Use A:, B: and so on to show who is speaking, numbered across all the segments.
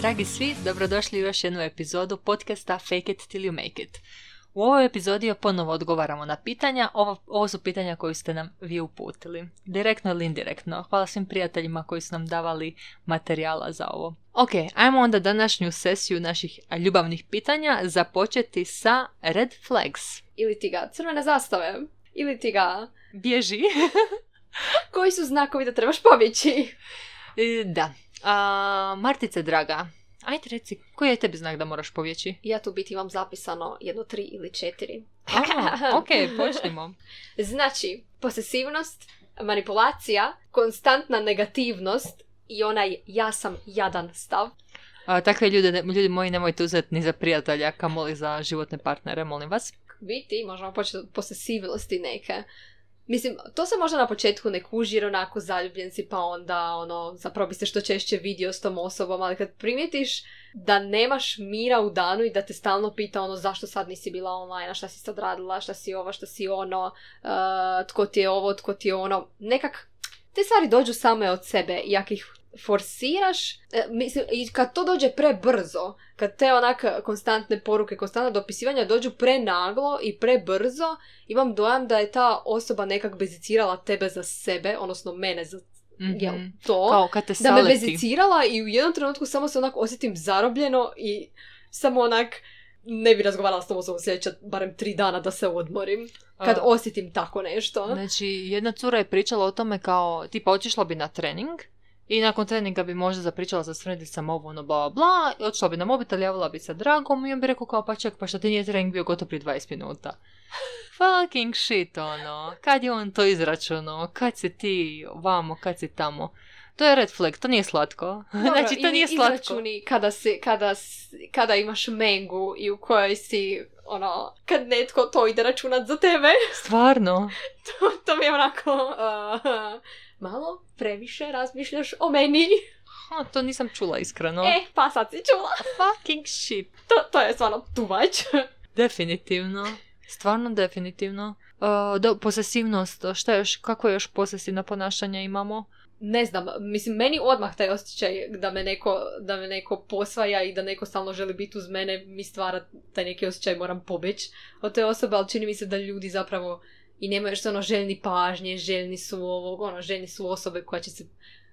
A: Dragi svi, dobrodošli u još jednu epizodu podcasta Fake it till you make it. U ovoj epizodi ponovo odgovaramo na pitanja. Ovo, ovo su pitanja koju ste nam vi uputili. Direktno ili indirektno. Hvala svim prijateljima koji su nam davali materijala za ovo. Ok, ajmo onda današnju sesiju naših ljubavnih pitanja započeti sa red flags.
B: Ili ti ga crvene zastave. Ili ti ga...
A: Bježi.
B: Koji su znakovi da trebaš pobjeći?
A: E, da. A, Martice draga, ajde reci, koji je tebi znak da moraš povjeći?
B: Ja tu biti imam zapisano jedno tri ili četiri.
A: A, ok, počnimo.
B: Znači, posesivnost, manipulacija, konstantna negativnost i onaj ja sam jadan stav.
A: A, takve ljude, ne- ljudi moji, nemojte uzeti ni za prijatelja, kamoli za životne partnere, molim vas.
B: Biti, možemo početi od posesivnosti neke. Mislim, to se možda na početku ne kuži jer onako zaljubljen si pa onda ono, zapravo bi se što češće vidio s tom osobom, ali kad primijetiš da nemaš mira u danu i da te stalno pita ono zašto sad nisi bila online, šta si sad radila, šta si ovo, šta si ono, uh, tko ti je ovo, tko ti je ono, nekak te stvari dođu same od sebe i ako ih forsiraš, e, mislim, i kad to dođe prebrzo, kad te onak konstantne poruke, konstantna dopisivanja dođu prenaglo i prebrzo, imam dojam da je ta osoba nekak bezicirala tebe za sebe, odnosno mene za jel,
A: Mhm.
B: to.
A: Kao kad te
B: da me bezicirala i u jednom trenutku samo se onak osjetim zarobljeno i samo onak ne bi razgovarala s tom osobom sljedeća barem tri dana da se odmorim. Kad osjetim tako nešto.
A: Znači, jedna cura je pričala o tome kao, tipa, otišla bi na trening i nakon treninga bi možda zapričala sa sredicama ovo, ono, bla, bla, i otišla bi na mobitel, javila bi se dragom i on bi rekao kao, pa ček, pa šta ti nije trening bio gotov prije 20 minuta. Fucking shit, ono. Kad je on to izračunao? Kad si ti vamo, kad si tamo? To je red flag, to nije slatko.
B: Dobro,
A: znači, to nije slatko.
B: izračuni kada, si, kada, kada imaš mengu i u kojoj si, ono, kad netko to ide računat za tebe,
A: Stvarno.
B: to, to mi je onako, uh, malo previše razmišljaš o meni.
A: Ha, to nisam čula iskreno.
B: E, pa sad si čula.
A: Fucking shit.
B: To, to je stvarno tuvač.
A: Definitivno. Stvarno definitivno. Uh, do, posesivnost, šta još, kako još posesivna ponašanja imamo?
B: ne znam, mislim, meni odmah taj osjećaj da me neko, da me neko posvaja i da neko stalno želi biti uz mene, mi stvara taj neki osjećaj moram pobjeći od te osobe, ali čini mi se da ljudi zapravo i nemaju što ono željni pažnje, željni su ovog, ono, željni su osobe koja će se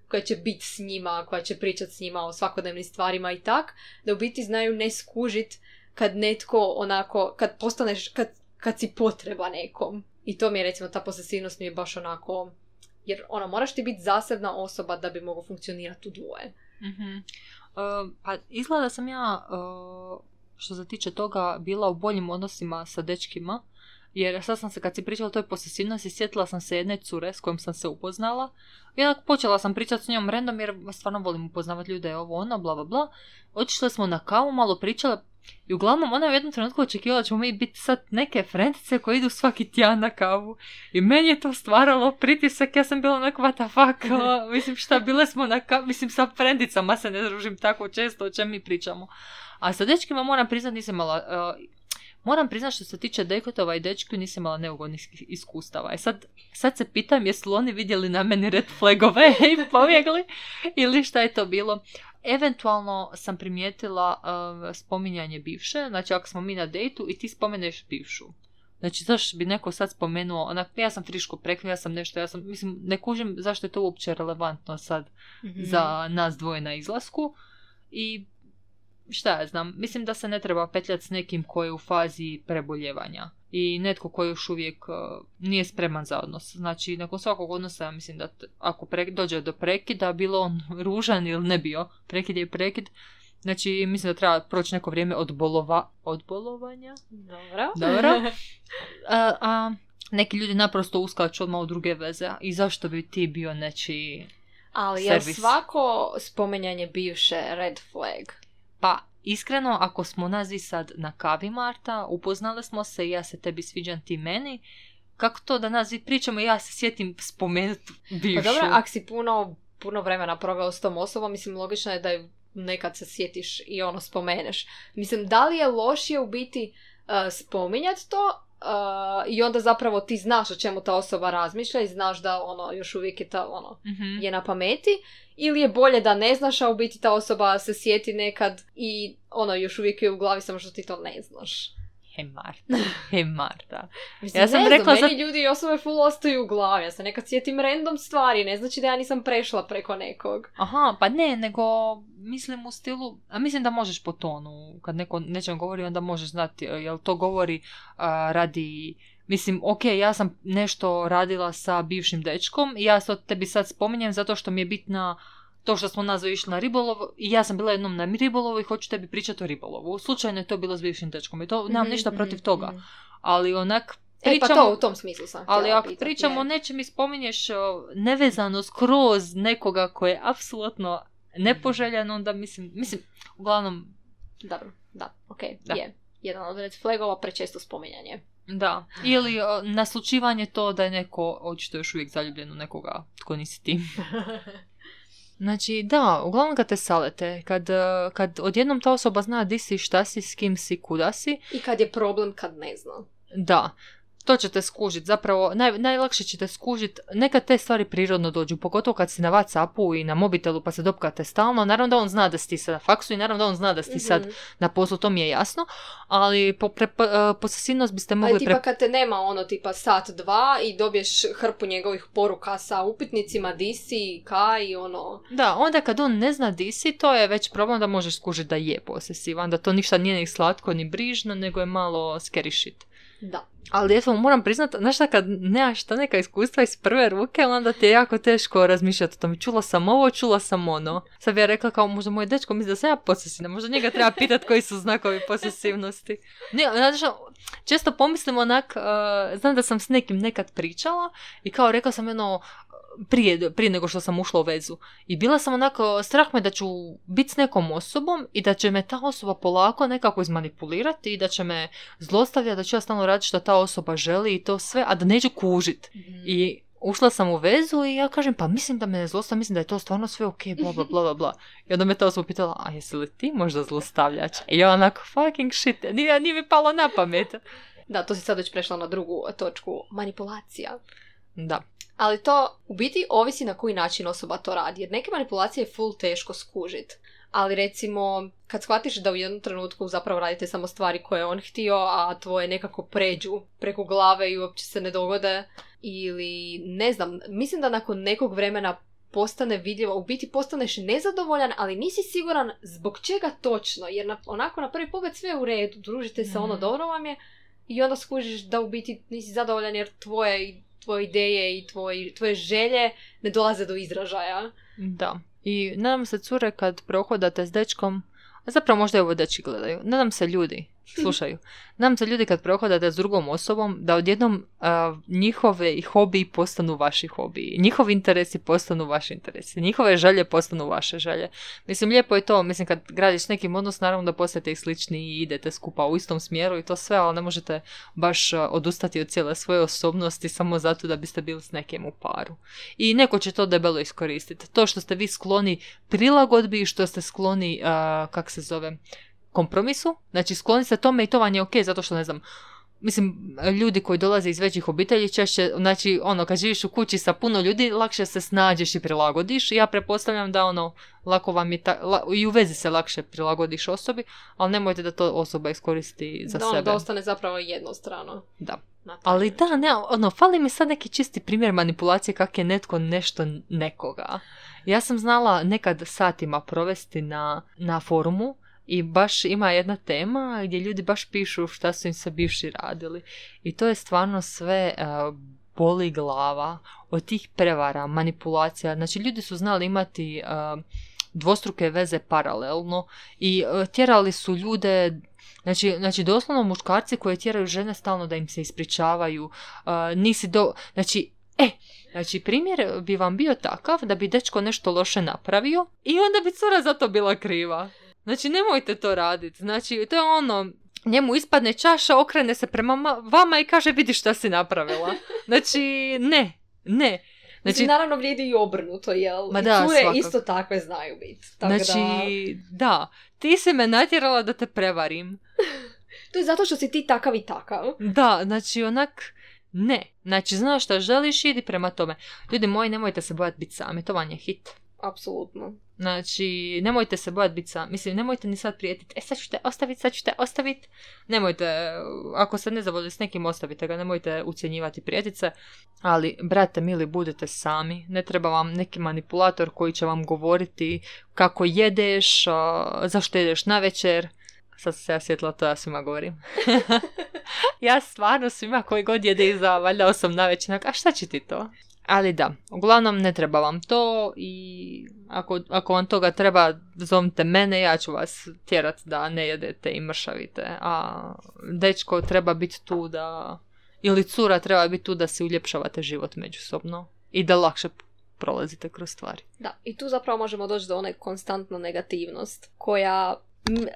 B: koja će biti s njima, koja će pričati s njima o svakodnevnim stvarima i tak, da u biti znaju ne skužit kad netko onako, kad postaneš, kad, kad si potreba nekom. I to mi je recimo, ta posesivnost mi je baš onako, jer ono, moraš ti biti zasebna osoba da bi mogao funkcionirati u dvoje.
A: Mhm. Uh, pa izgleda da sam ja, uh, što se tiče toga, bila u boljim odnosima sa dečkima. Jer sad sam se, kad si pričala o toj posesivnosti, sjetila sam se jedne cure s kojom sam se upoznala. I onda počela sam pričati s njom random jer stvarno volim upoznavati ljude, ovo ono, bla bla bla. Otišle smo na kavu, malo pričale. I uglavnom ona je u jednom trenutku očekivala da ćemo mi biti sad neke frendice koje idu svaki tjedan na kavu. I meni je to stvaralo pritisak, ja sam bila onak, what the fuck, mislim šta, bile smo na kavu, mislim sa frendicama se ne družim tako često, o čem mi pričamo. A sa dečkima moram priznat nisam imala, uh, moram priznat što se tiče dekotova i dečki nisam imala neugodnih iskustava. E sad, sad se pitam jesu li oni vidjeli na meni red flagove i pobjegli ili šta je to bilo. Eventualno sam primijetila uh, spominjanje bivše, znači ako smo mi na dejtu i ti spomeneš bivšu. Znači, zašto bi neko sad spomenuo, onak, ja sam friško prekla, ja sam nešto, ja sam, mislim, ne kužim zašto je to uopće relevantno sad za nas dvoje na izlasku. I šta ja znam, mislim da se ne treba petljati s nekim koji je u fazi preboljevanja. I netko koji još uvijek uh, nije spreman za odnos. Znači, nakon svakog odnosa, ja mislim da t- ako pre- dođe do prekida, bilo on ružan ili ne bio, prekid je prekid, Znači, mislim da treba proći neko vrijeme od, bolova, od bolovanja.
B: Dobro.
A: Dobro. A, a neki ljudi naprosto uskaču odmah u druge veze. I zašto bi ti bio nečiji...
B: Ali je
A: servis.
B: svako spomenjanje bivše red flag?
A: Pa, iskreno, ako smo nazi sad na kavi, Marta, upoznale smo se i ja se tebi sviđam ti meni, kako to da nas pričamo ja se sjetim spomenuti bivšu?
B: Pa dobro, ako si puno, puno vremena proveo s tom osobom, mislim, logično je da ju nekad se sjetiš i ono spomeneš. Mislim, da li je lošije u biti uh, spominjati to, i onda zapravo ti znaš o čemu ta osoba razmišlja i znaš da ono još uvijek je ta ono
A: Mhm.
B: je na pameti ili je bolje da ne znaš a u biti ta osoba se sjeti nekad i ono još uvijek je u glavi samo što ti to ne znaš.
A: He Marta, he Marta.
B: Mislim,
A: Ja sam
B: ne
A: rekla
B: znam,
A: za-
B: meni ljudi i osobe full ostaju u glavi. Ja se nekad sjetim random stvari, ne znači da ja nisam prešla preko nekog.
A: Aha, pa ne, nego mislim u stilu, a mislim da možeš po tonu, kad neko nečem govori, onda možeš znati, e, jel to govori a, radi, mislim, ok, ja sam nešto radila sa bivšim dečkom i ja to tebi sad spominjem zato što mi je bitna to što smo nazva išli na ribolov i ja sam bila jednom na ribolovu i hoću tebi pričati o ribolovu. Slučajno je to bilo s bivšim dečkom i to nemam
B: Mhm,
A: ništa protiv
B: mhm,
A: toga.
B: mhm.
A: Ali onak
B: E, pa
A: pričamo...
B: to u tom smislu sam
A: Ali ako
B: pitati,
A: pričamo o
B: je.
A: nečem i spominješ nevezano skroz nekoga koje je apsolutno nepoželjan, onda mislim, mislim, uglavnom,
B: Dobro, da, ok,
A: Da.
B: je. Jedan od red flagova, prečesto spominjanje.
A: da. Ili o, naslučivanje to da je neko očito još uvijek zaljubljen u nekoga tko nisi ti. Znači, da, uglavnom kad te salete, kad, e, kad odjednom ta osoba zna di si, šta si, s kim si, kuda si,
B: I kad je problem kad ne zna.
A: Da, to ćete skužiti. Zapravo, naj, najlakše ćete skužiti. Nekad te stvari prirodno dođu, pogotovo kad si na Whatsappu i na mobitelu pa se dopkate stalno. Naravno da on zna da si ti sad na faksu i naravno da on zna da si ti sad
B: Mhm.
A: na poslu, to mi je jasno. Ali po pre, e, posesivnost biste mogli...
B: Ali tipa
A: pre-
B: kad te nema ono tipa sat, dva i dobiješ hrpu njegovih poruka sa upitnicima di si, kaj ono...
A: Da, onda kad on ne zna di si, to je već problem da možeš skužiti da je posesivan. Da to ništa nije ni slatko ni brižno, nego je malo scary shit.
B: Da.
A: Ali eto, moram priznat, znaš šta, kad nemaš ta neka iskustva iz prve ruke, onda ti je jako teško razmišljati o tome. Čula sam ovo, čula sam ono. Sad bi ja rekla kao, možda moj dečko misli da sam ja posesivna, možda njega treba pitat koji su znakovi posesivnosti. Ne, znaš, često pomislim onak, uh, znam da sam s nekim nekad pričala i kao rekla sam jedno, prije, prije nego što sam ušla u vezu. I bila sam onako, strah me da ću biti s nekom osobom i da će me ta osoba polako nekako izmanipulirati i da će me zlostavljati, da ću ja stalno raditi što ta osoba želi i to sve, a da neću kužit. I ušla sam u vezu i ja kažem, pa mislim da me ne zlostavlja, mislim da je to stvarno sve ok, bla bla bla bla bla. I onda me ta osoba pitala, a jesi li ti možda zlostavljač? I ja onako, fucking shit, nije, nije mi palo na pamet.
B: Da, to si sad već prešla na drugu točku. Manipulacija.
A: Da.
B: Ali to u biti ovisi na koji način osoba to radi. Jer neke manipulacije je full teško skužit. Ali recimo, kad shvatiš da u jednom trenutku zapravo radite samo stvari koje je on htio, a tvoje nekako pređu preko glave i uopće se ne dogode, ili ne znam, mislim da nakon nekog vremena postane vidljivo, u biti postaneš nezadovoljan, ali nisi siguran zbog čega točno, jer na, onako na prvi pogled sve je u redu, družite se, ono
A: Mhm.
B: dobro vam je, i onda skužiš da u biti nisi zadovoljan jer tvoje, tvoje ideje i tvoje, tvoje želje ne dolaze do izražaja.
A: Da. I nadam se cure kad prohodate s dečkom, a zapravo možda i ovo dečki gledaju, nadam se ljudi, slušaju, nadam se ljudi kad prohodate s drugom osobom da odjednom a, njihove hobiji postanu vaši hobiji, njihovi interesi postanu vaši interesi, njihove želje postanu vaše želje. Mislim, lijepo je to, mislim, kad gradiš nekim odnos, naravno da postajete i slični i idete skupa u istom smjeru i to sve, ali ne možete baš odustati od cijele svoje osobnosti samo zato da biste bili s nekim u paru. I neko će to debelo iskoristiti. To što ste vi skloni prilagodbi i što ste skloni, a, kak se zove, kompromisu. Znači, skloni ste tome i to vam je ok, zato što ne znam, Mislim, ljudi koji dolaze iz većih obitelji češće, znači, ono, kad živiš u kući sa puno ljudi, lakše se snađeš i prilagodiš. Ja pretpostavljam da, ono, lako vam je, ta, la- i u vezi se lakše prilagodiš osobi, ali nemojte da to osoba iskoristi za
B: da, ono,
A: sebe.
B: da ostane zapravo jednostrano.
A: Da. Ali
B: način.
A: da, ne, ono, fali mi sad neki čisti primjer manipulacije kak je netko nešto nekoga. Ja sam znala nekad satima provesti na, na forumu i baš ima jedna tema gdje ljudi baš pišu šta su im se bivši radili. I to je stvarno sve e, boli glava od tih prevara, manipulacija. Znači, ljudi su znali imati e, dvostruke veze paralelno i e, tjerali su ljude Znači, znači doslovno muškarci koji tjeraju žene stalno da im se ispričavaju, uh, nisi do... Znači, e, znači primjer bi vam bio takav da bi dečko nešto loše napravio i onda bi cura za to bila kriva. Znači, nemojte to raditi. Znači, to je ono, njemu ispadne čaša, okrene se prema ma- vama i kaže vidi šta si napravila. Znači, ne, ne.
B: Znači,
A: Znači,
B: naravno vrijedi i obrnuto, jel?
A: Ma
B: I
A: da,
B: cure
A: svakako.
B: isto takve znaju biti. Tako
A: znači, da, ti si me natjerala da te prevarim.
B: da, To je zato što si ti takav i takav.
A: Da, znači onak, ne. Znači, znaš šta želiš, idi prema tome. Ljudi moji, nemojte se bojati biti sami, to vam je hit.
B: Apsolutno.
A: Znači, nemojte se bojati biti sami. Mislim, nemojte ni sad prijetiti, e sad ću te ostaviti, sad ću te ostaviti. Nemojte, ako se ne zavolite s nekim, ostavite ga, nemojte ucjenjivati prijetice. Ali, brate, mili, budete sami. Ne treba vam neki manipulator koji će vam govoriti kako jedeš, zašto jedeš na večer. Sad se ja sjetila, to ja svima govorim. ja stvarno svima koji god jede iza, valjda osam na večer, a šta će ti to? Ali da, uglavnom ne treba vam to i ako, ako vam toga treba, zovite mene, ja ću vas tjerat da ne jedete i mršavite. A dečko treba biti tu da, ili cura treba biti tu da si uljepšavate život međusobno i da lakše prolazite kroz stvari.
B: Da, i tu zapravo možemo doći do one konstantno negativnost koja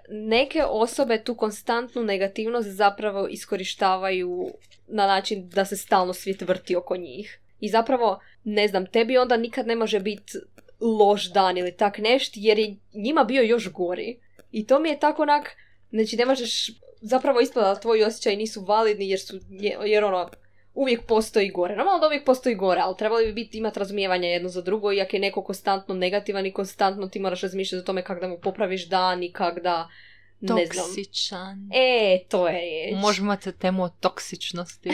B: neke osobe tu konstantnu negativnost zapravo iskorištavaju na način da se stalno svijet vrti oko njih. I zapravo, ne znam, tebi onda nikad ne može biti loš dan ili tak nešt, jer je njima bio još gori. I to mi je tako onak, znači ne možeš, zapravo ispada da tvoji osjećaji nisu validni jer su, jer ono, uvijek postoji gore. Normalno da uvijek postoji gore, ali trebali bi biti imati razumijevanja jedno za drugo, iako je neko konstantno negativan i konstantno ti moraš razmišljati o tome kako da mu popraviš dan i kako da ne znam.
A: Toksičan.
B: E, to je riječ.
A: Možemo imati temu o toksičnosti.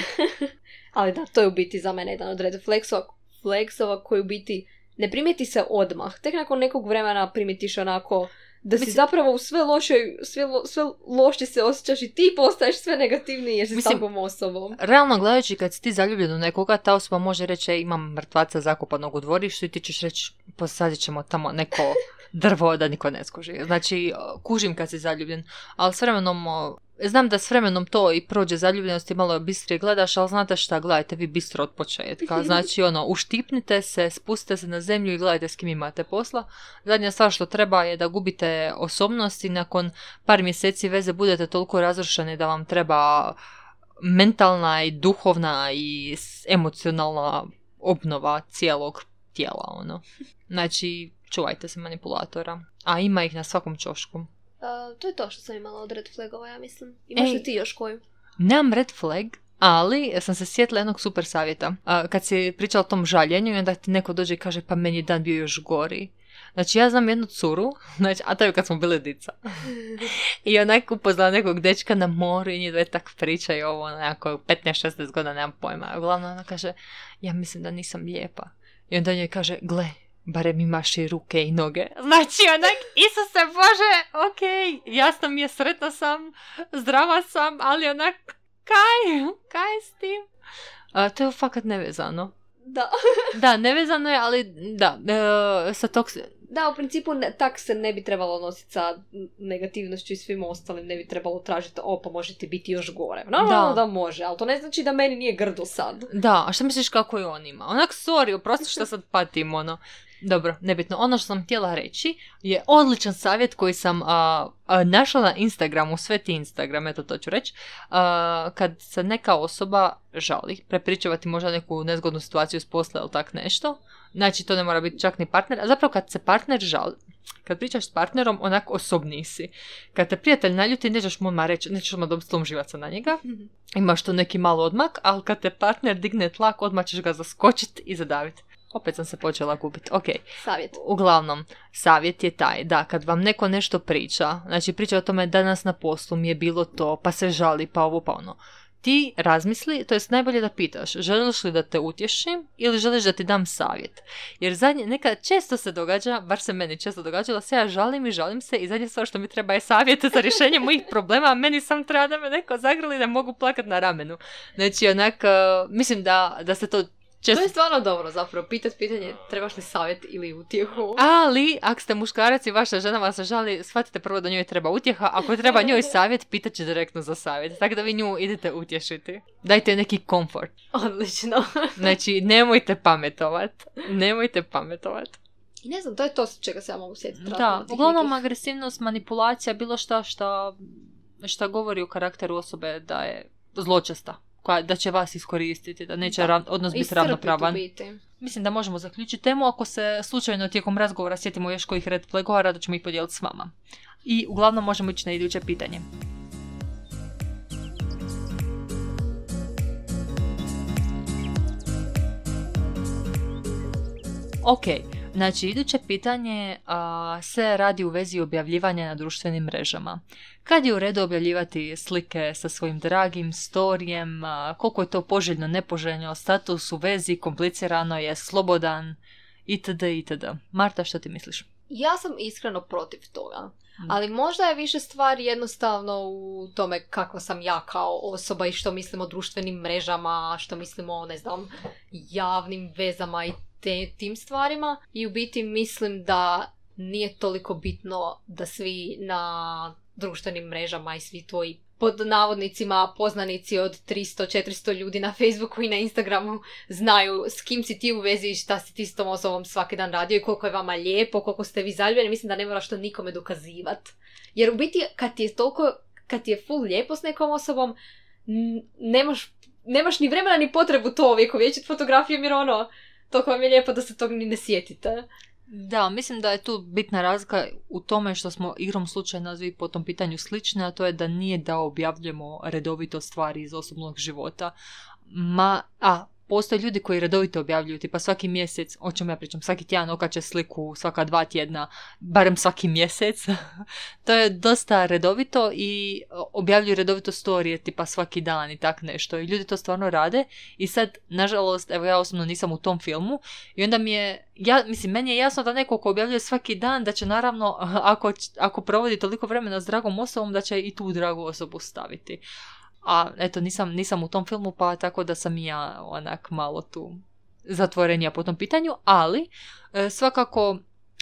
B: Ali da, to je u biti za mene jedan od red fleksova, fleksova koji u biti ne primijeti se odmah. Tek nakon nekog vremena primijetiš onako da si
A: Mislim-
B: zapravo u sve loše, sve, lo- sve loše se osjećaš i ti postaješ sve negativniji jer si s
A: Mislim-
B: takvom osobom.
A: Realno gledajući kad si ti zaljubljen u nekoga, ta osoba može reći "E, imam mrtvaca zakopanog u dvorištu i ti ćeš reći posadit ćemo tamo neko drvo da niko ne skuži. Znači, kužim kad si zaljubljen, ali s vremenom, znam da s vremenom to i prođe zaljubljenost i malo bistrije gledaš, ali znate šta, gledajte vi bistro od početka. Znači, ono, uštipnite se, spustite se na zemlju i gledajte s kim imate posla. Zadnja stvar što treba je da gubite osobnost i nakon par mjeseci veze budete toliko razrušeni da vam treba mentalna i duhovna i emocionalna obnova cijelog tijela, ono. Znači, čuvajte se manipulatora. A ima ih na svakom čošku.
B: to je to što sam imala od red flagova, ja mislim. Imaš li ti još koju?
A: Nemam red flag, ali sam se sjetila jednog super savjeta. A, kad si pričala o tom žaljenju i onda ti neko dođe i kaže pa meni je dan bio još gori. Znači ja znam jednu curu, znači, a to je kad smo bili dica. I onak upoznala nekog dečka na moru i njih dve tak pričaju ovo, onako 15-16 godina, nemam pojma. Uglavnom ona kaže, ja mislim da nisam lijepa. I onda njoj kaže, gle, barem imaš i ruke i noge. Znači onak, Isuse Bože, ok, jasno mi je, sretna sam, zdrava sam, ali onak, kaj, kaj s tim? A, to je fakat nevezano.
B: Da.
A: Da, nevezano je, ali da, e, sa toks...
B: Da, u principu ne, tak se ne bi trebalo nositi sa negativnošću i svim ostalim, ne bi trebalo tražiti, o, pa može ti biti još gore. Normalno da.
A: Da.
B: može, ali to ne znači da meni nije grdo sad.
A: Da, a šta misliš kako je on ima? Onak, sorry, oprosti što sad patim, ono. Dobro, nebitno. Ono što sam htjela reći je odličan savjet koji sam a, a, našla na Instagramu, sve ti Instagram, eto to ću reći. A, kad se neka osoba žali, prepričavati možda neku nezgodnu situaciju s posla ili tak nešto, znači to ne mora biti čak ni partner, a zapravo kad se partner žali, kad pričaš s partnerom, onak osobniji si. Kad te prijatelj naljuti, nećeš mu odmah reći, nećeš odmah dobiti slom živaca na njega, imaš tu neki malo odmak, ali kad te partner digne tlak, odmah ćeš ga zaskočiti i zadaviti. Opet sam se počela gubiti. Ok,
B: Savjet.
A: uglavnom, savjet je taj da kad vam neko nešto priča, znači priča o tome danas na poslu mi je bilo to, pa se žali, pa ovo, pa ono. Ti razmisli, to jest najbolje da pitaš, želiš li da te utješim ili želiš da ti dam savjet. Jer zadnje, nekad često se događa, bar se meni često događalo, se ja žalim i žalim se i zadnje stvar što mi treba je savjet za rješenje mojih problema, a meni sam treba da me neko zagrli da mogu plakat na ramenu. Znači, onak, mislim da, da se to često
B: To je stvarno dobro zapravo, pitat pitanje trebaš li savjet ili utjehu.
A: Ali, ako ste muškarac i vaša žena vas žali, shvatite prvo da njoj treba utjeha. Ako treba njoj savjet, pitat će direktno za savjet. Tako da vi nju idete utješiti. Dajte neki komfort.
B: Odlično.
A: Znači, nemojte pametovat. Nemojte pametovat.
B: I ne znam, to je to s čega se ja mogu sjetiti.
A: Da, uglavnom agresivnost, manipulacija, bilo šta šta, šta govori o karakteru osobe da je zločesta koja, da će vas iskoristiti, da neće
B: da.
A: Ra- odnos biti ravnopravan.
B: Biti.
A: Mislim da možemo zaključiti temu ako se slučajno tijekom razgovora sjetimo još kojih red flagova, rado ćemo ih podijeliti s vama. I uglavnom možemo ići na iduće pitanje. Ok, znači iduće pitanje a, se radi u vezi objavljivanja na društvenim mrežama. Kad je u redu objavljivati slike sa svojim dragim, storijem, a, koliko je to poželjno, nepoželjno, status u vezi, komplicirano je, slobodan, itd. itd. Marta, što ti misliš?
B: Ja sam iskreno protiv toga.
A: Mm.
B: Ali možda je više stvar jednostavno u tome kako sam ja kao osoba i što mislim o društvenim mrežama, što mislim o, ne znam, javnim vezama i te, tim stvarima. I u biti mislim da nije toliko bitno da svi na društvenim mrežama i svi tvoji pod navodnicima poznanici od 300-400 ljudi na Facebooku i na Instagramu znaju s kim si ti u vezi i šta si ti s tom osobom svaki dan radio i koliko je vama lijepo, koliko ste vi zaljubljeni. Mislim da ne moraš to nikome dokazivat. Jer u biti kad ti je toliko, kad ti je full lijepo s nekom osobom, nemaš, nemaš ni vremena ni potrebu to vjekovječit fotografijom jer ono, toliko vam je lijepo da se tog ni ne sjetite.
A: Da, mislim da je tu bitna razlika u tome što smo igrom slučaja nazvi po tom pitanju slične, a to je da nije da objavljujemo redovito stvari iz osobnog života. Ma, a, postoje ljudi koji redovito objavljuju, tipa svaki mjesec, o čemu ja pričam, svaki tjedan okače sliku, svaka dva tjedna, barem svaki mjesec. to je dosta redovito i objavljuju redovito storije, tipa svaki dan i tak nešto. I ljudi to stvarno rade i sad, nažalost, evo ja osobno nisam u tom filmu i onda mi je, ja, mislim, meni je jasno da neko ko objavljuje svaki dan, da će naravno, ako, ako provodi toliko vremena s dragom osobom, da će i tu dragu osobu staviti. A eto, nisam, nisam u tom filmu, pa tako da sam i ja onak malo tu zatvorenija po tom pitanju, ali e, svakako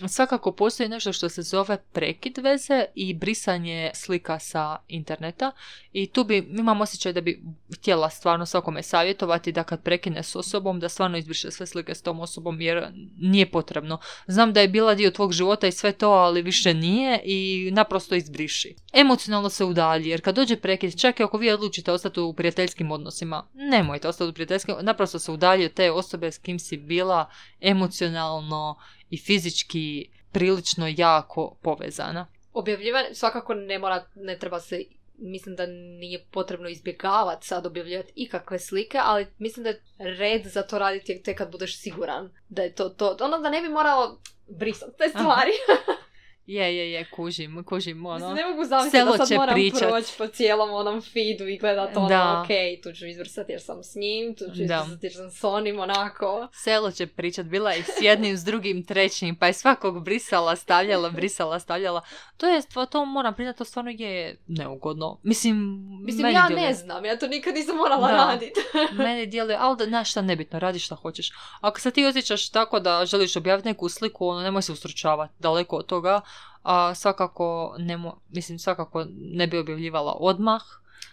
A: Svakako postoji nešto što se zove prekid veze i brisanje slika sa interneta i tu bi, imam osjećaj da bi htjela stvarno svakome savjetovati da kad prekine s osobom da stvarno izbriše sve slike s tom osobom jer nije potrebno. Znam da je bila dio tvog života i sve to, ali više nije i naprosto izbriši. Emocionalno se udalji jer kad dođe prekid, čak i ako vi odlučite ostati u prijateljskim odnosima, nemojte ostati u prijateljskim, naprosto se udalji od te osobe s kim si bila emocionalno i fizički prilično jako povezana.
B: Objavljivanje svakako ne mora, ne treba se mislim da nije potrebno izbjegavati sad objavljivati ikakve slike, ali mislim da je red za to raditi tek kad budeš siguran da je to to. Ono da ne bi morao brisati te stvari.
A: Je, je, je, kužim, kužim, ono.
B: Mislim, ne mogu zamisliti da sad moram
A: pričat.
B: proći po cijelom onom feedu i gledat ono,
A: Da.
B: ok, tu ću izvrsati jer sam s njim, tu ću izvrsati jer sam s onim, onako.
A: Selo će pričat, bila je s jednim, s drugim, trećim, pa je svakog brisala, stavljala, brisala, stavljala. To je, to moram priznati, to stvarno je neugodno. Mislim,
B: Mislim, ja
A: djeluje-
B: ne znam, ja to nikad nisam morala raditi.
A: Meni djeluje, ali da, znaš šta, nebitno, radi šta hoćeš. Ako se ti osjećaš tako da želiš objaviti neku sliku, ono, nemoj se ustručavati, daleko od toga. A svakako, nemo, mislim, svakako ne bi objavljivala odmah.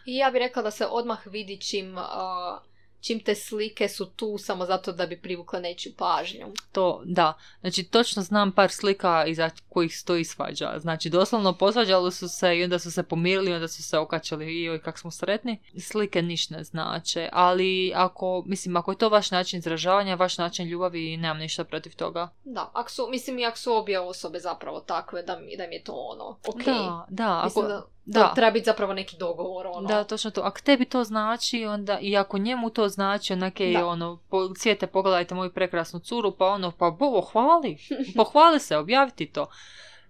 B: I ja bih rekla da se odmah vidi čim, čim te slike su tu samo zato da bi privukle nečiju pažnju.
A: To, da. Znači, točno znam par slika iza kojih stoji svađa. Znači, doslovno posvađali su se i onda su se pomirili, onda su se okačali i joj kak smo sretni. Slike ništa ne znače, ali ako, mislim, ako je to vaš način izražavanja, vaš način ljubavi, nemam ništa protiv toga.
B: Da, ako su, mislim i ako su obje osobe zapravo takve da mi, da mi je to ono, ok.
A: Da, da, ako,
B: Mislim da,
A: da.
B: to treba biti zapravo neki dogovor, ono.
A: Da, točno to. Ako tebi to znači, onda i ako njemu to znači, onak je ono, po, cvijete, pogledajte moju prekrasnu curu, pa ono, pa bo, hvali, pohvali se, objaviti to.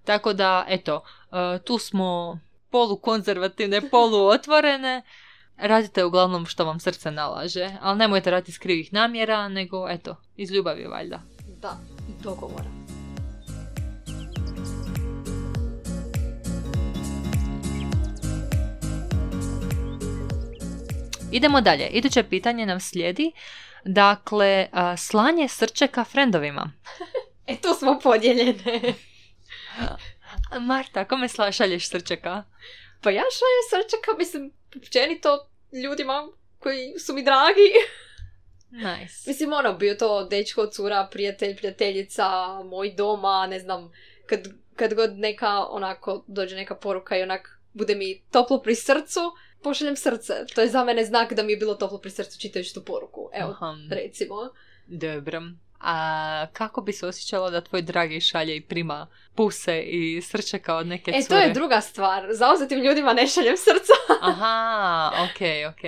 A: Tako da, eto, e, tu smo polukonzervativne, poluotvorene. Radite uglavnom što vam srce nalaže, ali nemojte raditi iz krivih namjera, nego, eto, iz ljubavi valjda.
B: Da, dogovora.
A: Idemo dalje. Iduće pitanje nam slijedi. Dakle, slanje srčeka frendovima.
B: E, tu smo podijeljene.
A: Marta, kome šalješ srčeka?
B: pa ja šaljem srčaka, mislim, općenito ljudima koji su mi dragi.
A: Nice.
B: Mislim, ono, bio to dečko, cura, prijatelj, prijateljica, moj doma, ne znam, kad, kad god neka, onako, dođe neka poruka i onak bude mi toplo pri srcu, pošaljem srce. To je za mene znak da mi je bilo toplo pri srcu čitajući tu poruku. Evo,
A: Aha,
B: recimo.
A: dobro. A kako bi se osjećala da tvoj dragi šalje i prima puse i srčeka od neke
B: E,
A: cure?
B: to je druga stvar. Zauzetim ljudima ne šaljem srca.
A: Aha, ok, ok.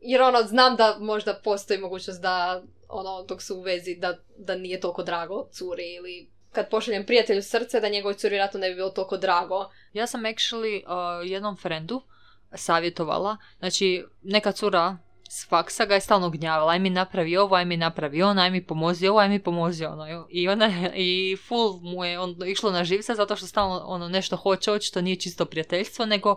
B: jer ono, znam da možda postoji mogućnost da ono, dok su u vezi, da, da nije toliko drago curi ili kad pošaljem prijatelju srce da njegovoj curi vjerojatno ne bi bilo toliko drago.
A: Ja sam actually uh, jednom frendu savjetovala, znači neka cura s faksa ga je stalno gnjavala, aj mi napravi ovo, aj mi napravi ono, aj mi pomozi ovo, aj mi pomozi ono. I ona, i full mu je on, išlo na živce zato što stalno ono nešto hoće, očito nije čisto prijateljstvo, nego,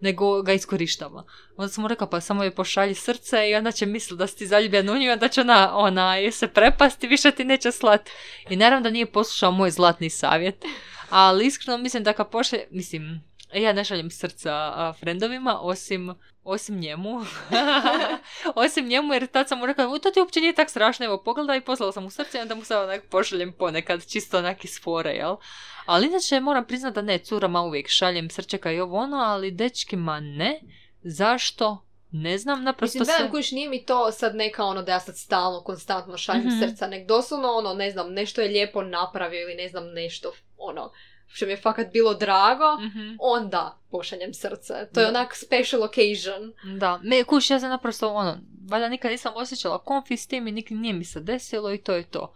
A: nego ga iskorištava. Onda sam mu rekla, pa samo je pošalji srce i onda će misliti da si ti zaljubljen u nju, onda će ona, ona se prepasti, više ti neće slati. I naravno da nije poslušao moj zlatni savjet. Ali iskreno mislim da kad pošalje, mislim, ja ne šaljem srca frendovima, osim, osim njemu. osim njemu, jer tad sam mu rekla, to ti uopće nije tak strašno, evo pogledaj, i poslala sam mu srce i onda mu sad onak pošaljem ponekad, čisto onak iz fore, jel? Ali inače moram priznati da ne, curama uvijek šaljem srčeka i ovo ono, ali dečkima ne. Zašto? Ne znam, naprosto
B: Mislim,
A: se...
B: kužiš, nije mi to sad neka ono da ja sad stalno, konstantno šaljem
A: Mhm.
B: srca, nek doslovno ono, ne znam, nešto je lijepo napravio ili ne znam, nešto, ono, što mi je fakat bilo drago,
A: Mhm.
B: onda pošaljem srce. To je
A: Da.
B: onak special occasion.
A: Da, me, kuš, ja sam naprosto, ono, valjda nikad nisam osjećala konfi s tim i nikad nije mi se desilo i to je to.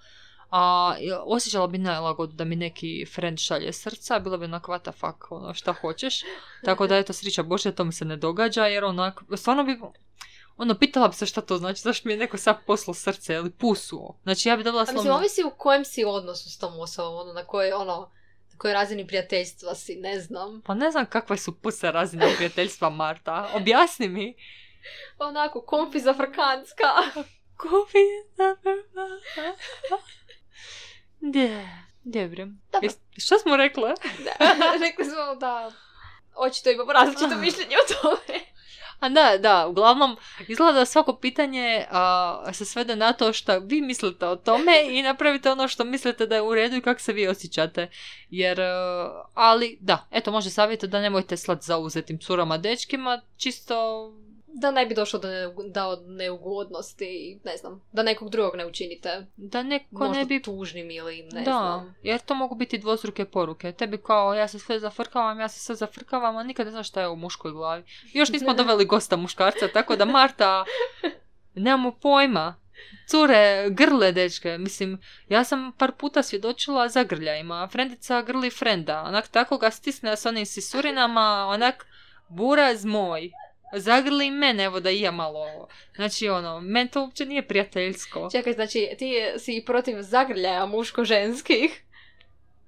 A: A osjećala bi nelagodu da mi neki friend šalje srca, bilo bi onak what the fuck, ono, šta hoćeš. Tako da, eto, srića Bože, to mi se ne događa, jer onak, stvarno bi, ono, pitala bi se šta to znači, zašto mi je neko sad poslao srce ili pusu. Znači, ja bi dobila
B: A mislim, ovisi u kojem si odnosu s tom osobom, ono, na kojoj, ono, kojoj razini prijateljstva si, ne znam.
A: Pa ne znam kakve su puse razine prijateljstva, Marta. Objasni mi.
B: Onako, komfi za frkanska.
A: Kupi za Gdje? Dobro. Što smo rekle?
B: Rekli smo da očito imamo različito mišljenje o tome.
A: A da, da, uglavnom, izgleda da svako pitanje a, se svede na to što vi mislite o tome i napravite ono što mislite da je u redu i kako se vi osjećate. Jer, a, ali da, eto, može savjeti da nemojte slat zauzetim curama dečkima, čisto
B: Da ne bi došlo do, ne, do neugodnosti, ne znam, da nekog drugog ne učinite
A: da neko
B: možda
A: ne bi
B: tužnim ili ne
A: da,
B: znam.
A: jer to mogu biti dvostruke poruke. Tebi kao, ja se sve zafrkavam, ja se sve zafrkavam, a nikad ne znaš šta je u muškoj glavi. Još nismo doveli gosta muškarca, tako da Marta, nemamo pojma. Cure, grle dečke, mislim, ja sam par puta svjedočila zagrljajima. Frendica grli frenda, onak tako ga stisne s onim sisurinama, onak, buraz moj. Zagrli mene, evo da i ja malo ovo. Znači, ono, meni to uopće nije prijateljsko.
B: Čekaj, znači ti si protiv zagrljaja muško-ženskih?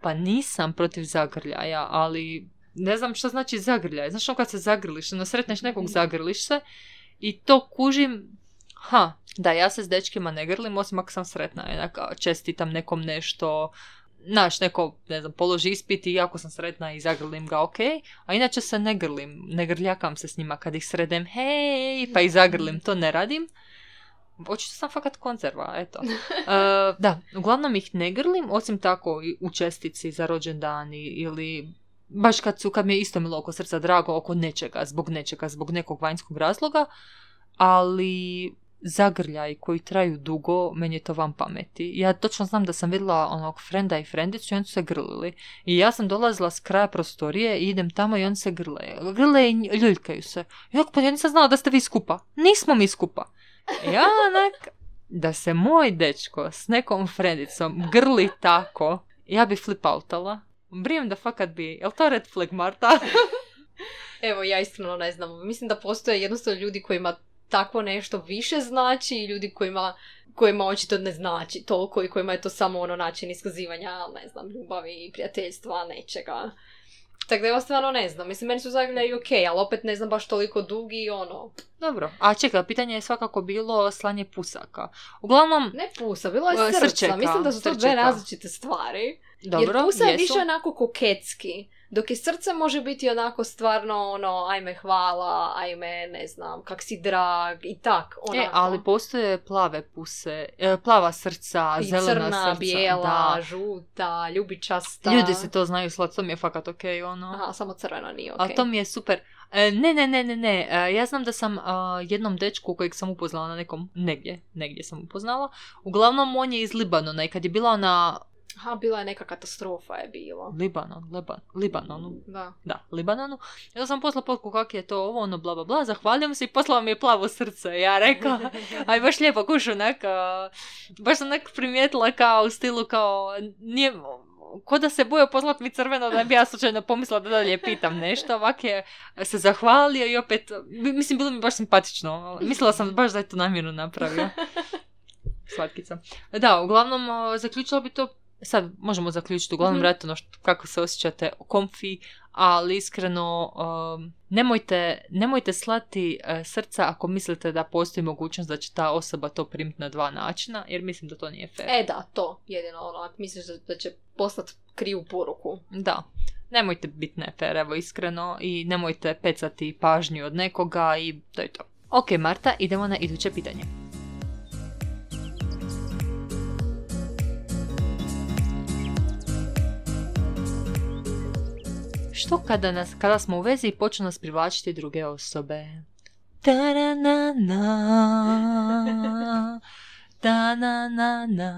A: Pa nisam protiv zagrljaja, ali ne znam što znači zagrljaj. Znaš ono kad se zagrliš, ono sretneš nekog zagrliš se i to kužim, ha, da ja se s dečkima ne grlim, osim ako sam sretna, jednak čestitam nekom nešto, znaš, neko, ne znam, položi ispit i jako sam sretna i zagrlim ga, ok, a inače se ne grlim, ne grljakam se s njima kad ih sredem, hej, pa i zagrlim, to ne radim. Očito sam fakat konzerva, eto. E, da, uglavnom ih ne grlim, osim tako u čestici za rođendani ili baš kad su, kad mi je isto milo oko srca drago oko nečega, zbog nečega, zbog nekog vanjskog razloga, ali zagrljaj koji traju dugo, meni je to van pameti. Ja točno znam da sam vidjela onog frenda i frendicu i oni su se grlili. I ja sam dolazila s kraja prostorije i idem tamo i oni se grle. Grle i ljuljkaju se. Ja, pa ja nisam znala da ste vi skupa. Nismo mi skupa. Ja onak, da se moj dečko s nekom frendicom grli tako, ja bi flip outala. Brijem da fakat bi. Jel to red flag, Marta?
B: Evo, ja iskreno ne znam. Mislim da postoje jednostavno ljudi kojima takvo nešto više znači i ljudi kojima, kojima očito ne znači toliko i kojima je to samo ono način iskazivanja, ne znam, ljubavi i prijateljstva, nečega. Tako da ja stvarno ne znam. Mislim, meni su zagrljaju ok, ali opet ne znam baš toliko dugi i ono...
A: Dobro. A čekaj, pitanje je svakako bilo slanje pusaka. Uglavnom,
B: Ne pusa, bilo je
A: E,
B: srca.
A: srčeka,
B: Mislim da su to dve
A: srčeka.
B: različite stvari.
A: dobro,
B: Jer pusa je više onako koketski. Dok je srce može biti onako stvarno ono, ajme hvala, ajme ne znam, kak si drag i tak. Onako.
A: E, ali postoje plave puse, e, plava srca,
B: I
A: zelena
B: crna,
A: srca.
B: bijela,
A: da.
B: žuta, ljubičasta.
A: Ljudi se to znaju slat, to mi je fakat ok, ono.
B: Aha, samo crveno nije ok.
A: Ali to mi je super. E, ne, ne, ne, ne, ne. E, ja znam da sam a, jednom dečku kojeg sam upoznala na nekom, negdje, negdje sam upoznala. Uglavnom on je iz Libanona i kad je bila ona
B: Aha, bila je neka katastrofa je bilo.
A: Libanon, Liban, Libanonu.
B: Da.
A: Da, Libanonu. Ja sam poslala potku kak je to ovo, ono, bla, bla, bla, zahvaljujem se i poslala mi je plavo srce. Ja rekla, aj baš lijepo kušu, neka, baš sam nek primijetila kao u stilu kao, nije, ko da se bojo poslati mi crveno da bi ja slučajno pomislila da dalje pitam nešto, ovak je se zahvalio i opet, mislim, bilo mi baš simpatično. Mislila sam baš da je to namjerno napravio. Slatkica. Da, uglavnom, zaključila bi to sad možemo zaključiti uglavnom
B: Mhm.
A: mm ono što, kako se osjećate komfi, ali iskreno um, nemojte, nemojte slati e, srca ako mislite da postoji mogućnost da će ta osoba to primiti na dva načina, jer mislim da to nije fair.
B: E da, to jedino ono, ako misliš da, da će poslati krivu poruku.
A: Da. Nemojte biti nefer, evo iskreno, i nemojte pecati pažnju od nekoga i to je to. Ok, Marta, idemo na iduće pitanje. Što kada, nas, kada smo u vezi i počnu nas privlačiti druge osobe? Ta-ra-na-na, ta-na-na-na.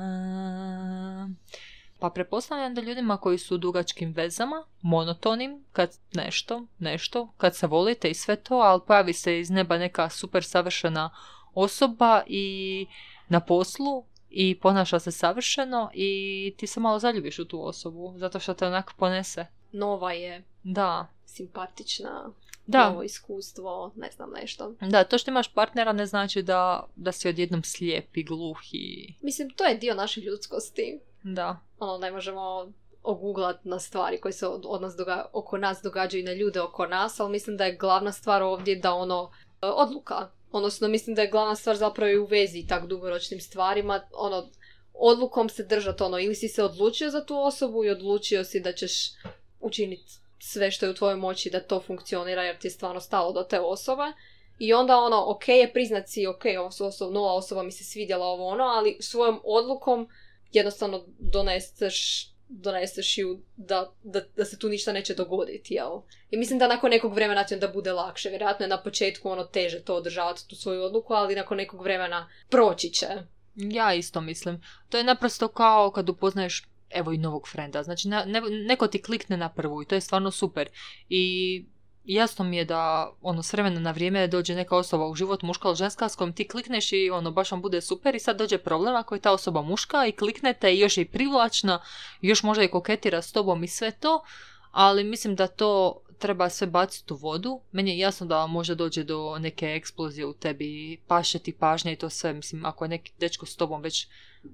A: Pa prepostavljam da ljudima koji su u dugačkim vezama, monotonim, kad nešto, nešto, kad se volite i sve to, ali pojavi se iz neba neka super savršena osoba i na poslu i ponaša se savršeno i ti se malo zaljubiš u tu osobu, zato što te onak ponese.
B: Nova je,
A: Da,
B: simpatična,
A: da,
B: novo iskustvo, ne znam nešto.
A: da, to što imaš partnera ne znači da, da si odjednom slijep i gluh i...
B: Mislim, to je dio naše ljudskosti.
A: Da,
B: Ono, ne možemo oguglat na stvari koje se od, od nas doga- oko nas događaju i na ljude oko nas, ali mislim da je glavna stvar ovdje da ono, e, odluka. Odnosno, mislim da je glavna stvar zapravo i u vezi tak dugoročnim stvarima, ono, odlukom se držati, ono, ili si se odlučio za tu osobu i odlučio si da ćeš učiniti sve što je u tvojoj moći da to funkcionira jer ti je stvarno stalo do te osobe. I onda ono, ok je priznat si, ok, osoba, nova osoba mi se svidjela ovo ono, ali svojom odlukom jednostavno doneseš, doneseš ju da, da, da se tu ništa neće dogoditi, jel? I mislim da nakon nekog vremena će da bude lakše. Vjerojatno je na početku ono teže to održavati, tu svoju odluku, ali nakon nekog vremena proći će.
A: Ja isto mislim. To je naprosto kao kad upoznaješ evo i novog frenda. Znači ne, ne- neko ti klikne na prvu i to je stvarno super. I jasno mi je da ono s vremena na vrijeme dođe neka osoba u život muška ili ženska s kojom ti klikneš i ono baš vam bude super i sad dođe problem ako je ta osoba muška i kliknete i još je privlačna, još možda i koketira s tobom i sve to, ali mislim da to treba sve baciti u vodu. Meni je jasno da može dođe do neke eksplozije u tebi, paše ti pažnja i to sve. Mislim, ako je neki dečko s tobom već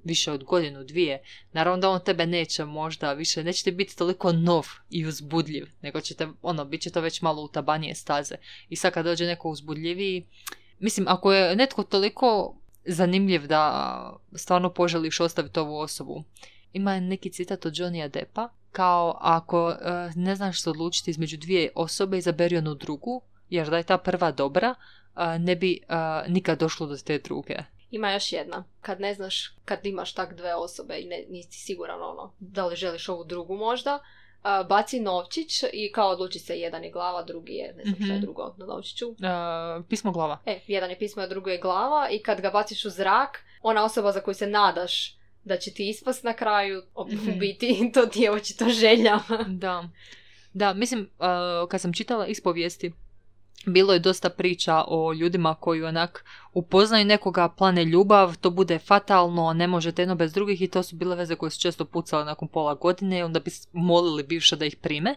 A: više od godinu, dvije, naravno da on tebe neće možda više, neće ti biti toliko nov i uzbudljiv, nego će te, ono, bit će to već malo utabanije staze. I sad kad dođe neko uzbudljiviji, mislim, ako je netko toliko zanimljiv da stvarno poželiš ostaviti ovu osobu, ima neki citat od Johnny'a Deppa, kao ako e, ne znaš se odlučiti između dvije osobe, izaberi onu drugu, jer da je ta prva dobra, e, ne bi e, nikad došlo do te druge.
B: Ima još jedna. Kad ne znaš, kad imaš tak dve osobe i ne, nisi siguran ono, da li želiš ovu drugu možda, baci novčić i kao odluči se jedan je glava, drugi je, ne znam što je
A: Mhm.
B: drugo na novčiću.
A: E, pismo glava.
B: E, jedan je pismo, a drugo je glava i kad ga baciš u zrak, ona osoba za koju se nadaš da će ti ispast na kraju, u
A: Mhm.
B: biti to ti je očito želja.
A: Da. Da, mislim, uh, kad sam čitala ispovijesti, bilo je dosta priča o ljudima koji onak upoznaju nekoga, plane ljubav, to bude fatalno, ne možete jedno bez drugih i to su bile veze koje su često pucale nakon pola godine i onda bi molili bivše da ih prime.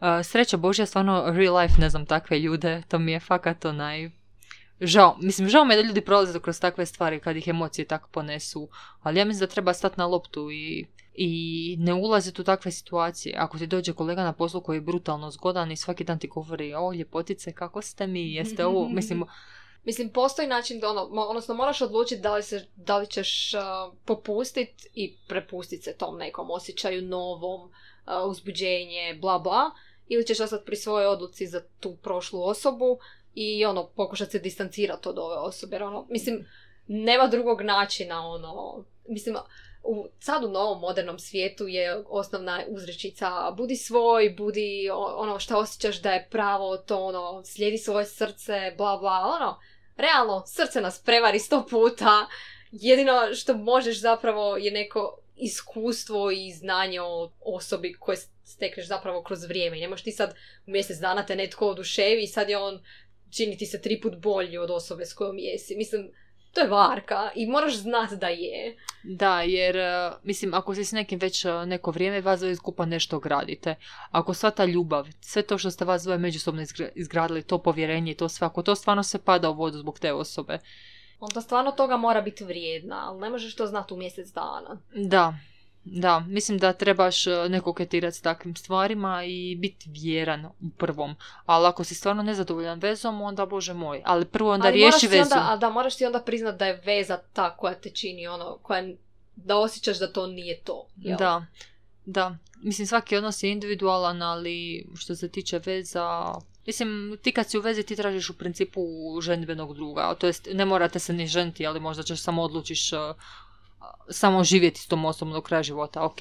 A: Uh, sreća Božja, stvarno real life ne znam takve ljude, to mi je fakat onaj... Žao, mislim, žao mi je da ljudi prolaze kroz takve stvari kad ih emocije tako ponesu, ali ja mislim da treba stati na loptu i, i ne ulaziti u takve situacije. Ako ti dođe kolega na poslu koji je brutalno zgodan i svaki dan ti govori, o ljepotice, kako ste mi, jeste ovo, mislim,
B: Mislim, postoji način da ono, odnosno moraš odlučiti da li, se, da li ćeš popustiti i prepustiti se tom nekom osjećaju novom, a, uzbuđenje, bla bla, ili ćeš ostati pri svojoj odluci za tu prošlu osobu i ono, pokušati se distancirati od ove osobe. Ono, mislim, nema drugog načina, ono, mislim, u, sad u novom modernom svijetu je osnovna uzrečica budi svoj, budi ono što osjećaš da je pravo, to ono, slijedi svoje srce, bla bla, ono, realno, srce nas prevari sto puta, jedino što možeš zapravo je neko iskustvo i znanje o osobi koje stekneš zapravo kroz vrijeme. Ne možeš ti sad u mjesec dana te netko oduševi i sad je on čini ti se tri put bolji od osobe s kojom jesi. Mislim, to je varka i moraš znati da je.
A: Da, jer, e, mislim, ako si s nekim već e, neko vrijeme, vas dvoje skupa nešto gradite. Ako sva ta ljubav, sve to što ste vas dvoje međusobno izgradili, to povjerenje i to sve, ako to stvarno se pada u vodu zbog te osobe.
B: Onda stvarno toga mora biti vrijedna, ali ne možeš to znati u mjesec dana.
A: Da, da, mislim da trebaš e, ne koketirati s takvim stvarima i biti vjeran u prvom. Ali ako si stvarno nezadovoljan vezom, onda bože moj. Ali prvo onda ali riješi vezu.
B: Onda, a da, moraš ti onda priznat da je veza ta koja te čini ono, koja, da osjećaš da to nije to. Jel?
A: Da, da. Mislim, svaki odnos je individualan, ali što se tiče veza, Mislim, ti kad si u vezi ti tražiš u principu ženitbenog druga, to jest ne morate se ni ženiti, ali možda ćeš samo odlučiš e, samo živjeti s tom osobom do kraja života, ok,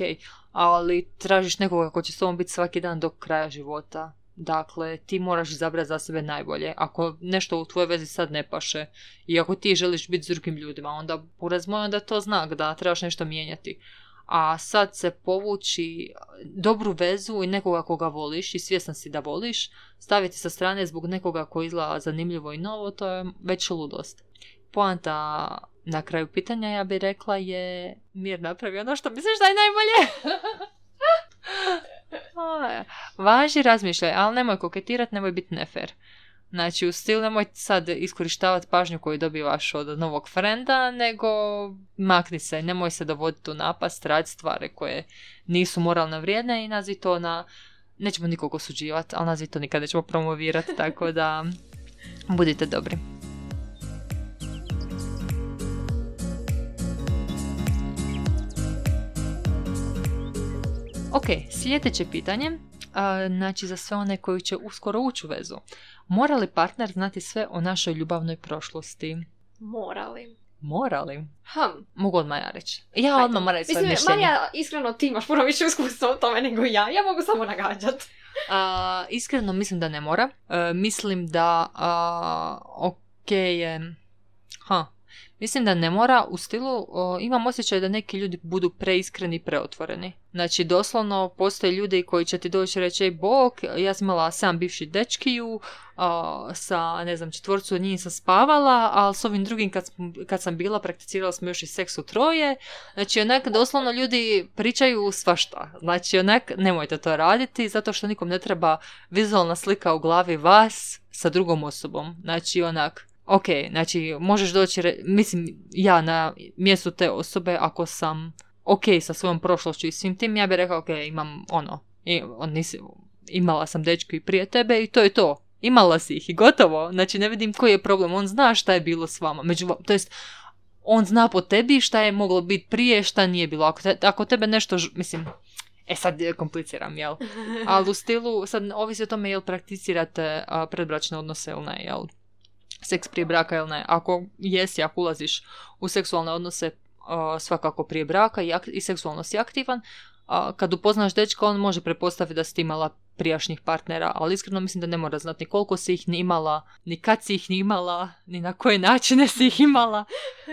A: ali tražiš nekoga ko će s tobom biti svaki dan do kraja života. Dakle, ti moraš izabrati za sebe najbolje. Ako nešto u tvojoj vezi sad ne paše i ako ti želiš biti s drugim ljudima, onda uraz moj onda je to znak da trebaš nešto mijenjati. A sad se povući dobru vezu i nekoga koga voliš i svjestan si da voliš, staviti sa strane zbog nekoga koji izgleda zanimljivo i novo, to je već ludost. Poanta na kraju pitanja ja bih rekla je mir napravi ono što misliš da je najbolje. Važi razmišljaj, ali nemoj koketirat, nemoj biti nefer. Znači, u stil nemoj sad iskorištavati pažnju koju dobivaš od novog frenda, nego makni se, nemoj se dovoditi u napast, radi stvari koje nisu moralno vrijedne i nazvi to na... Nećemo nikog osuđivati, ali nazvi to nikad nećemo promovirati, tako da budite dobri. Ok, sljedeće pitanje, znači za sve one koji će uskoro ući u vezu. Mora li partner znati sve o našoj ljubavnoj prošlosti?
B: Morali.
A: Morali?
B: Hm.
A: Mogu odmah ja reći. Ja Hajde. odmah moram reći svoje
B: mišljenje. Marija, iskreno ti imaš puno više iskustva o tome nego ja. Ja mogu samo nagađati.
A: Uh, iskreno mislim da ne mora. Uh, mislim da uh, ok je... Ha, Mislim da ne mora u stilu, imam osjećaj da neki ljudi budu preiskreni i preotvoreni. Znači doslovno postoje ljudi koji će ti doći reći, ej bok, ja sam imala sam bivši dečkiju, sa ne znam četvorcu od njih sam spavala, ali s ovim drugim kad, kad sam bila prakticirala smo još i seks u troje. Znači onak doslovno ljudi pričaju svašta. Znači onak nemojte to raditi zato što nikom ne treba vizualna slika u glavi vas sa drugom osobom. Znači onak ok, znači možeš doći, mislim ja na mjestu te osobe ako sam ok sa svojom prošlošću i svim tim, ja bih rekao ok, imam ono, i, on nisi, imala sam dečku i prije tebe i to je to. Imala si ih i gotovo. Znači ne vidim koji je problem. On zna šta je bilo s vama. Među, to jest, on zna po tebi šta je moglo biti prije, šta nije bilo. Ako, te, ako tebe nešto, mislim, E sad kompliciram, jel? Ali u stilu, sad ovisi o tome jel prakticirate predbračne odnose ili ne, jel? Seks prije braka ili ne. Ako jesi, ako ulaziš u seksualne odnose svakako prije braka i, i seksualno si aktivan, kad upoznaš dečka, on može prepostaviti da si imala prijašnjih partnera, ali iskreno mislim da ne mora znati ni koliko si ih ni imala, ni kad si ih ni imala, ni na koje načine si ih imala.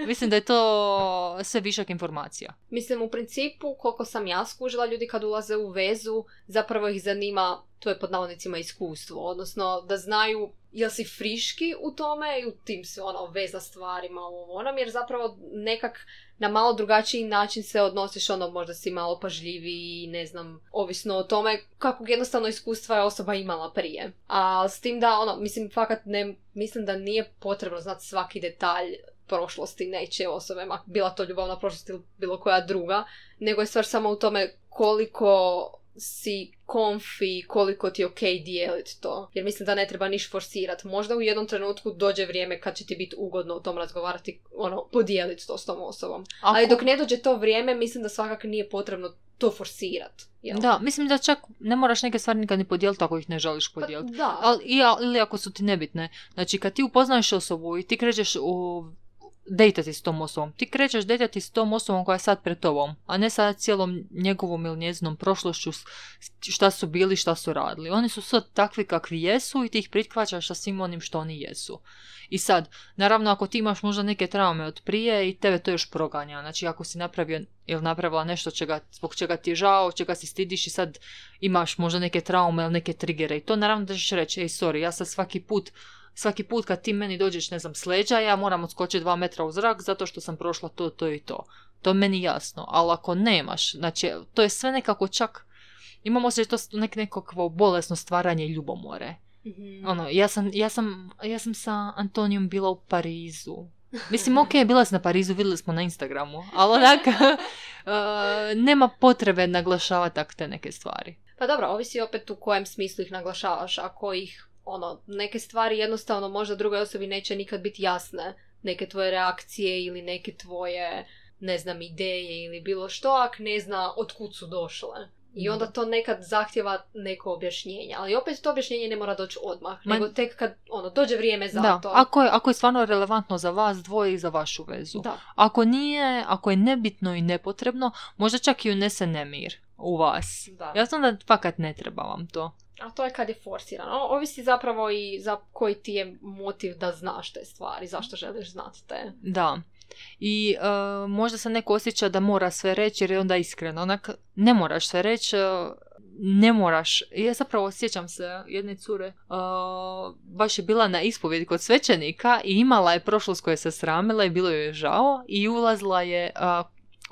A: Mislim da je to sve višak informacija.
B: Mislim, u principu, koliko sam ja skužila, ljudi kad ulaze u vezu, zapravo ih zanima, to je pod navodnicima iskustvo, odnosno da znaju jel si friški u tome i u tim se ono veza stvarima u onom, jer zapravo nekak na malo drugačiji način se odnosiš, ono možda si malo pažljiviji, ne znam, ovisno o tome kakvog jednostavno iskustva je osoba imala prije. A s tim da, ono, mislim, fakat ne, mislim da nije potrebno znati svaki detalj prošlosti neće osobe, bila to ljubavna prošlost ili bilo koja druga, nego je stvar samo u tome koliko si konfi, koliko ti je ok dijeliti to. Jer mislim da ne treba niš forsirati. Možda u jednom trenutku dođe vrijeme kad će ti biti ugodno o tom razgovarati, ono, podijeliti to s tom osobom. Ako... Ali dok ne dođe to vrijeme, mislim da svakako nije potrebno to forsirati.
A: Da, mislim da čak ne moraš neke stvari nikad ni podijeliti ako ih ne želiš podijeliti.
B: Pa, da.
A: Ali, ili ako su ti nebitne. Znači, kad ti upoznaješ osobu i ti krećeš u dejtati s tom osobom. Ti krećeš dejtati s tom osobom koja je sad pred tobom, a ne sad cijelom njegovom ili njezinom prošlošću šta su bili, šta su radili. Oni su sad takvi kakvi jesu i ti ih prihvaćaš sa svim onim što oni jesu. I sad, naravno ako ti imaš možda neke traume od prije i tebe to još proganja. Znači ako si napravio ili napravila nešto čega, zbog čega ti je žao, čega si stidiš i sad imaš možda neke traume ili neke trigere i to naravno da ćeš reći, ej sorry, ja sad svaki put svaki put kad ti meni dođeš, ne znam, s leđa, ja moram odskočiti dva metra u zrak zato što sam prošla to, to i to. To je meni jasno. Ali ako nemaš, znači, to je sve nekako čak, imamo se to nek nekakvo bolesno stvaranje ljubomore. mm Ono, ja sam, ja, sam, ja sam sa Antonijom bila u Parizu. Mislim, ok, bila sam na Parizu, vidjeli smo na Instagramu, ali onak, uh, nema potrebe naglašavati tak te neke stvari.
B: Pa dobro, ovisi opet u kojem smislu ih naglašavaš. Ako ih ono, neke stvari jednostavno možda drugoj osobi neće nikad biti jasne. Neke tvoje reakcije ili neke tvoje, ne znam, ideje ili bilo što, ak ne zna od kud su došle. I onda to nekad zahtjeva neko objašnjenje. Ali opet to objašnjenje ne mora doći odmah. Nego tek kad ono, dođe vrijeme za
A: da.
B: to.
A: Ako je, ako je stvarno relevantno za vas dvoje i za vašu vezu.
B: Da.
A: Ako nije, ako je nebitno i nepotrebno, možda čak i unese nemir u vas.
B: Da.
A: Ja znam da fakat ne treba vam to.
B: A to je kad je forsirano. Ovisi zapravo i za koji ti je motiv da znaš te stvari, zašto želiš znati te.
A: Da. I e, možda se neko osjeća da mora sve reći jer je onda iskreno. Onak, ne moraš sve reći, e, ne moraš. Ja zapravo osjećam se jedne cure, uh, baš je bila na ispovjedi kod svećenika i imala je prošlost koja se sramila i bilo joj je žao i ulazila je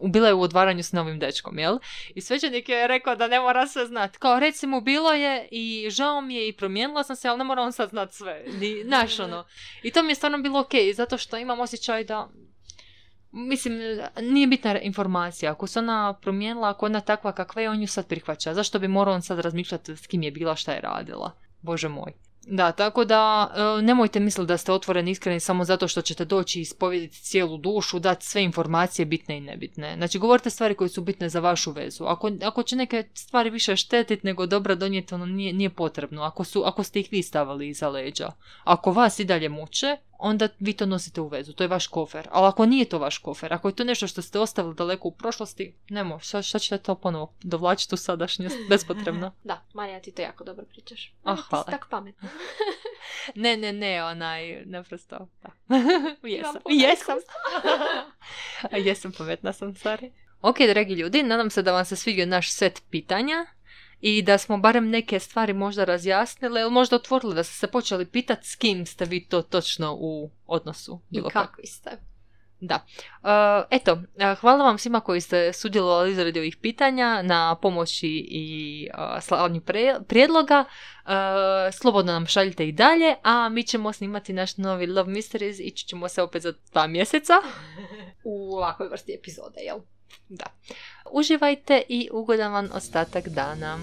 A: bila je u odvaranju s novim dečkom, jel? I svećenik je rekao da ne mora sve znati. Kao recimo bilo je i žao mi je i promijenila sam se, ali ne mora on sad znati sve. Ni, naš ono. I to mi je stvarno bilo ok, zato što imam osjećaj da Mislim, nije bitna informacija. Ako se ona promijenila, ako ona takva kakva je, on ju sad prihvaća. Zašto bi morao on sad razmišljati s kim je bila, šta je radila? Bože moj. Da, tako da e, nemojte misliti da ste otvoreni iskreni samo zato što ćete doći i ispovjediti cijelu dušu, dati sve informacije bitne i nebitne. Znači, govorite stvari koje su bitne za vašu vezu. Ako, ako će neke stvari više štetiti nego dobra donijeti, ono nije, nije potrebno. Ako, su, ako ste ih vi stavili iza leđa. Ako vas i dalje muče, onda vi to nosite u vezu. To je vaš kofer. Ali ako nije to vaš kofer, ako je to nešto što ste ostavili daleko u prošlosti, nemo, šta, šta ćete to ponovo dovlačiti u sadašnjost bespotrebno?
B: Da, Marija, ti to jako dobro pričaš.
A: Ah, hvala.
B: Ti tako pametno.
A: ne, ne, ne, onaj, naprosto, da. jesam, jesam. jesam, pametna sam, sorry. Ok, dragi ljudi, nadam se da vam se svidio naš set pitanja i da smo barem neke stvari možda razjasnile ili možda otvorili da ste se počeli pitati s kim ste vi to točno u odnosu.
B: Bilo I kako ste.
A: Da. Uh, eto, uh, hvala vam svima koji ste sudjelovali izradi ovih pitanja na pomoći i uh, slavnju prijedloga. Slobodno nam šaljite i dalje, a mi ćemo snimati naš novi Love Mysteries i ćemo se opet za dva mjeseca.
B: u ovakvoj vrsti epizode, jel?
A: Da. Uživajte i ugodan vam ostatak dana.